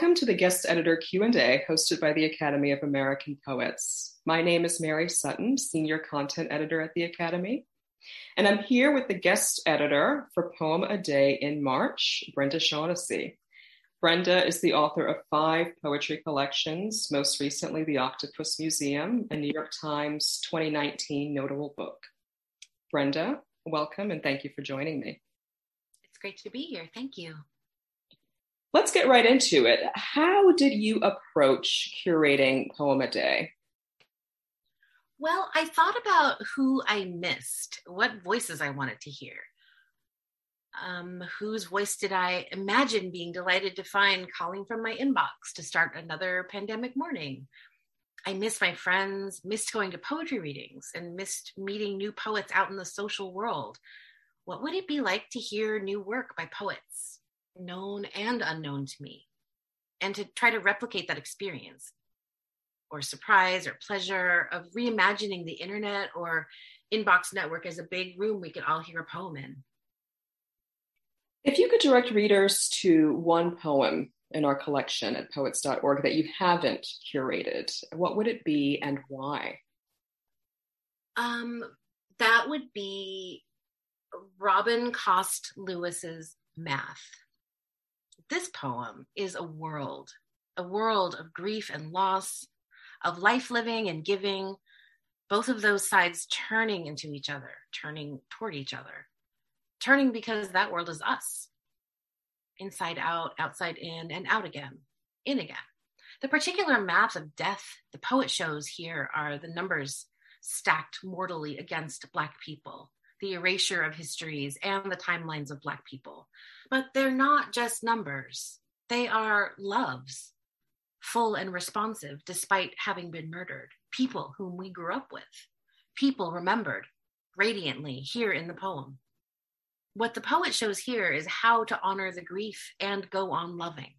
Welcome to the guest editor Q&A hosted by the Academy of American Poets. My name is Mary Sutton, senior content editor at the Academy, and I'm here with the guest editor for Poem a Day in March, Brenda Shaughnessy. Brenda is the author of five poetry collections, most recently The Octopus Museum, a New York Times 2019 notable book. Brenda, welcome and thank you for joining me. It's great to be here. Thank you. Let's get right into it. How did you approach curating Poem a Day? Well, I thought about who I missed, what voices I wanted to hear. Um, whose voice did I imagine being delighted to find calling from my inbox to start another pandemic morning? I missed my friends, missed going to poetry readings, and missed meeting new poets out in the social world. What would it be like to hear new work by poets? Known and unknown to me, and to try to replicate that experience or surprise or pleasure of reimagining the internet or inbox network as a big room we could all hear a poem in. If you could direct readers to one poem in our collection at poets.org that you haven't curated, what would it be and why? Um, that would be Robin Coste Lewis's Math this poem is a world, a world of grief and loss, of life living and giving, both of those sides turning into each other, turning toward each other, turning because that world is us inside out, outside in, and out again, in again. The particular maps of death the poet shows here are the numbers stacked mortally against Black people, the erasure of histories and the timelines of Black people, but they're not just numbers, they are loves, full and responsive despite having been murdered, people whom we grew up with, people remembered radiantly here in the poem. What the poet shows here is how to honor the grief and go on loving.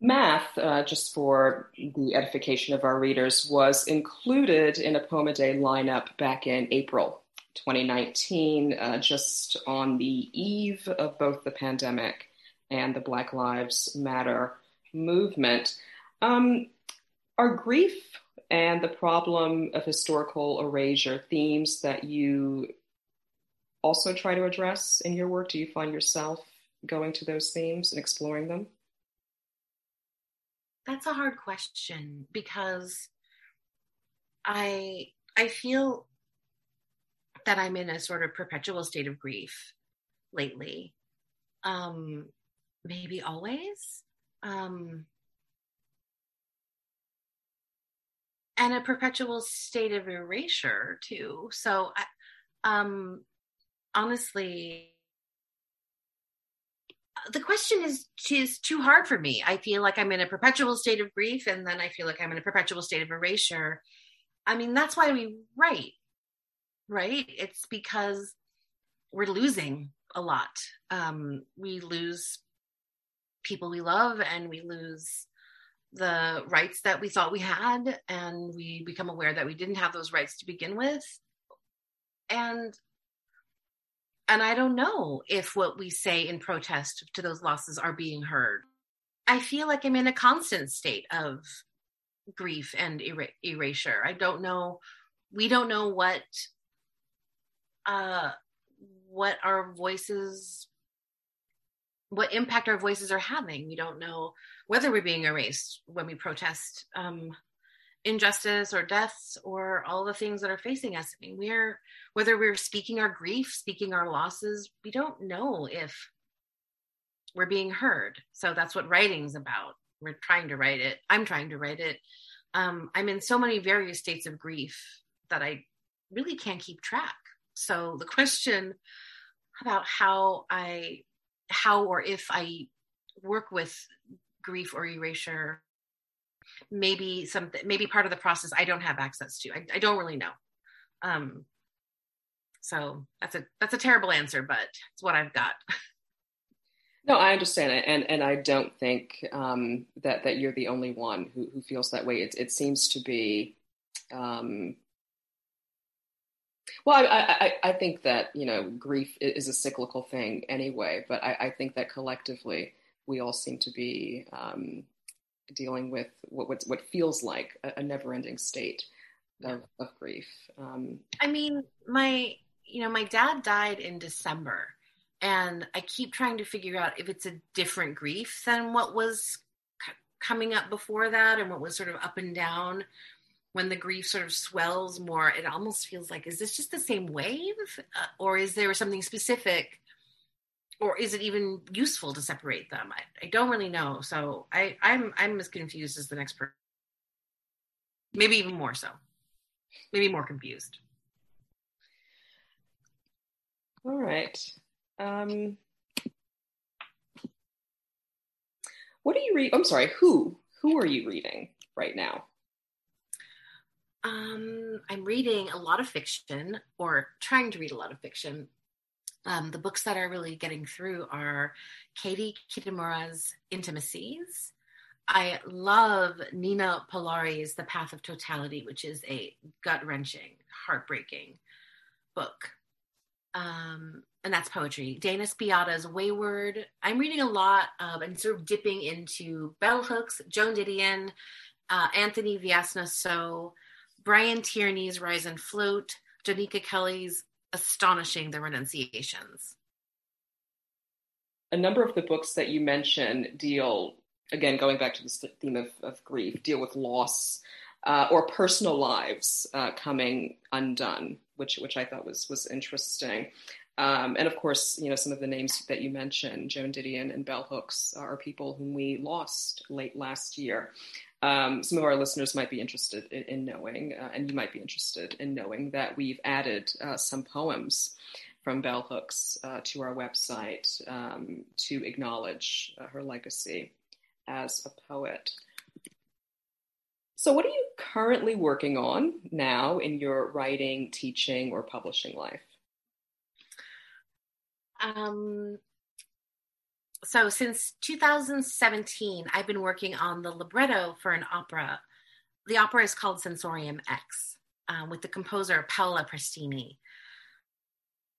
Math, uh, just for the edification of our readers, was included in a Poem a Day lineup back in April 2019, uh, just on the eve of both the pandemic and the Black Lives Matter movement. Um, are grief and the problem of historical erasure themes that you also try to address in your work? Do you find yourself going to those themes and exploring them? That's a hard question because I I feel that I'm in a sort of perpetual state of grief lately. Um, maybe always. Um, and a perpetual state of erasure too. So, I, um, honestly, the question is is too hard for me. I feel like I'm in a perpetual state of grief, and then I feel like I'm in a perpetual state of erasure. I mean, that's why we write right? It's because we're losing a lot. Um, we lose people we love and we lose the rights that we thought we had and we become aware that we didn't have those rights to begin with and and i don't know if what we say in protest to those losses are being heard i feel like i'm in a constant state of grief and er- erasure i don't know we don't know what uh, what our voices what impact our voices are having. We don't know whether we're being erased when we protest um, injustice or deaths or all the things that are facing us. I mean, we're whether we're speaking our grief, speaking our losses, we don't know if we're being heard. So that's what writing's about. We're trying to write it. I'm trying to write it. Um, I'm in so many various states of grief that I really can't keep track. So the question about how I, how or if I work with grief or erasure, maybe something, maybe part of the process I don't have access to. I, I don't really know. Um, so that's a that's a terrible answer, but it's what I've got. No, I understand it, and and I don't think um, that that you're the only one who, who feels that way. It it seems to be, um, well, I, I I think that you know grief is a cyclical thing anyway, but I, I think that collectively we all seem to be um, dealing with what what, what feels like a, a never-ending state of, of grief. Um, I mean, my you know my dad died in December and I keep trying to figure out if it's a different grief than what was c- coming up before that and what was sort of up and down. When the grief sort of swells more it almost feels like is this just the same wave? Uh, or is there something specific or is it even useful to separate them I, I don't really know so I, I'm I'm as confused as the next person maybe even more so maybe more confused all right um, what are you reading? I'm sorry, who? Who are you reading right now? Um, I'm reading a lot of fiction or trying to read a lot of fiction. Um, the books that are really getting through are Katie Kitamura's Intimacies. I love Nina Polari's The Path of Totality, which is a gut wrenching, heartbreaking book. Um, and that's poetry. Dana Spiotta's Wayward. I'm reading a lot um, and sort of dipping into bell hooks, Joan Didion, uh, Anthony Veasna So, Brian Tierney's Rise and Float, Donika Kelly's Astonishing the Renunciations. A number of the books that you mentioned deal, again, going back to this theme of, of grief, deal with loss uh, or personal lives uh, coming undone, which which I thought was was interesting. Um, and of course, you know, some of the names that you mentioned, Joan Didion and Bell Hooks, are people whom we lost late last year. Um, some of our listeners might be interested in, in knowing, uh, and you might be interested in knowing that we've added uh, some poems from Bell Hooks uh, to our website um, to acknowledge uh, her legacy as a poet. So, what are you currently working on now in your writing, teaching, or publishing life? Um, so since 2017, I've been working on the libretto for an opera. The opera is called Sensorium Ex um, with the composer Paola Prestini.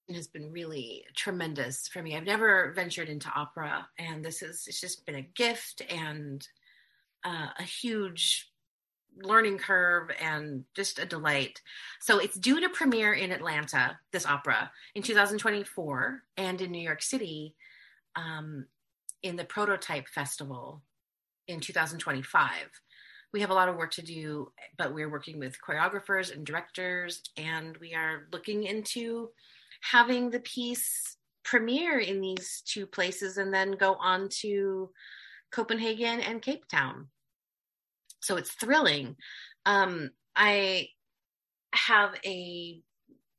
It has been really tremendous for me. I've never ventured into opera, and this is it's just been a gift and uh, a huge learning curve and just a delight. So it's due to premiere in Atlanta, this opera, in 2024, and in New York City um, in the Prototype Festival in 2025. We have a lot of work to do, but we're working with choreographers and directors, and we are looking into having the piece premiere in these two places and then go on to Copenhagen and Cape Town so it's thrilling. Um, I have a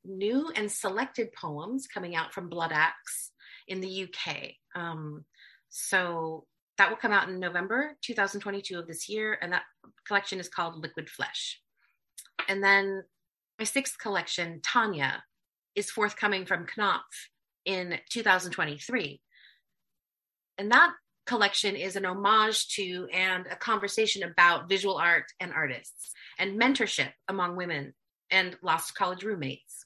new and selected poems coming out from Bloodaxe in the UK. Um, so that will come out in November 2022 of this year, and that collection is called Liquid Flesh. And then my sixth collection, Tanya, is forthcoming from Knopf in 2023. And that collection is an homage to and a conversation about visual art and artists and mentorship among women and lost college roommates.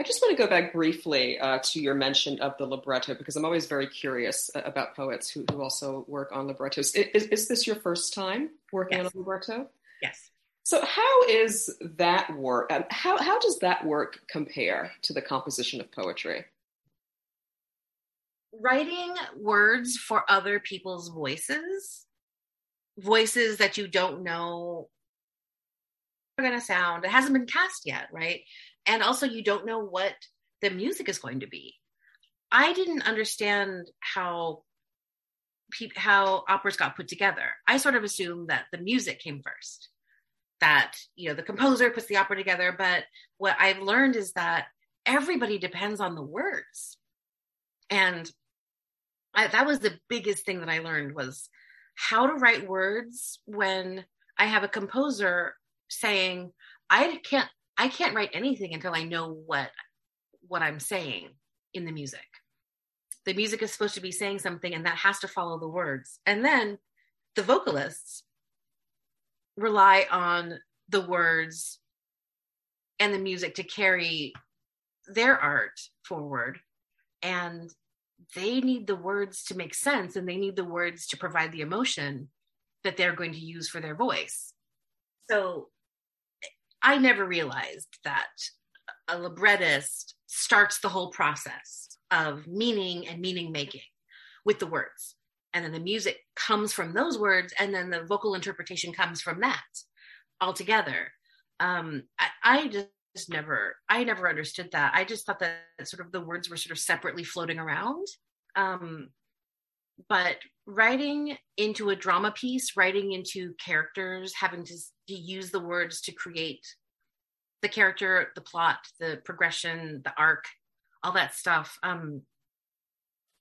I just want to go back briefly uh, to your mention of the libretto because I'm always very curious uh, about poets who, who also work on librettos. Is, is this your first time working yes. on a libretto? Yes. So how is that work? How how does that work compare to the composition of poetry? writing words for other people's voices, voices that you don't know are going to sound, it hasn't been cast yet, right? And also, you don't know what the music is going to be. I didn't understand how how operas got put together. I sort of assumed that the music came first, that you know the composer puts the opera together. But what I've learned is that everybody depends on the words, and I, that was the biggest thing that I learned was how to write words when I have a composer saying I can't I can't write anything until I know what what I'm saying in the music. The music is supposed to be saying something and that has to follow the words. And then the vocalists rely on the words and the music to carry their art forward. And they need the words to make sense and they need the words to provide the emotion that they're going to use for their voice. So i never realized that a librettist starts the whole process of meaning and meaning making with the words. And then the music comes from those words, and then the vocal interpretation comes from that altogether. Um, I, I just never, I never understood that. I just thought that sort of the words were sort of separately floating around. Um, but writing into a drama piece, writing into characters, having to, to use the words to create the character, the plot, the progression, the arc, all that stuff um,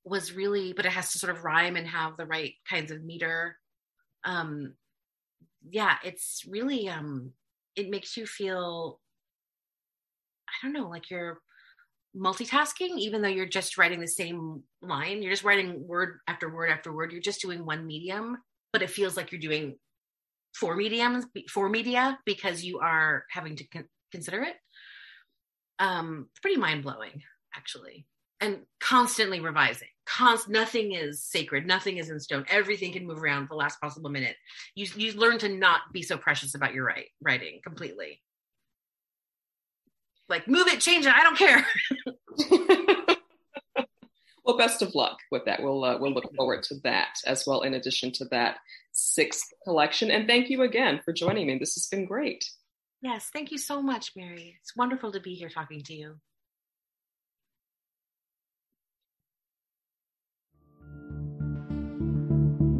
was really, but it has to sort of rhyme and have the right kinds of meter. Um, yeah, it's really, um, it makes you feel, I don't know, like you're multitasking, even though you're just writing the same line. You're just writing word after word after word. You're just doing one medium, but it feels like you're doing four mediums, four media because you are having to con- consider it. Um, pretty mind blowing actually and constantly revising Const- nothing is sacred nothing is in stone everything can move around the last possible minute you you learn to not be so precious about your write, writing completely like move it change it i don't care. Well best of luck with that. We'll uh, we'll look forward to that as well in addition to that sixth collection. And thank you again for joining me. This has been great. Yes thank you so much mary. It's wonderful to be here talking to you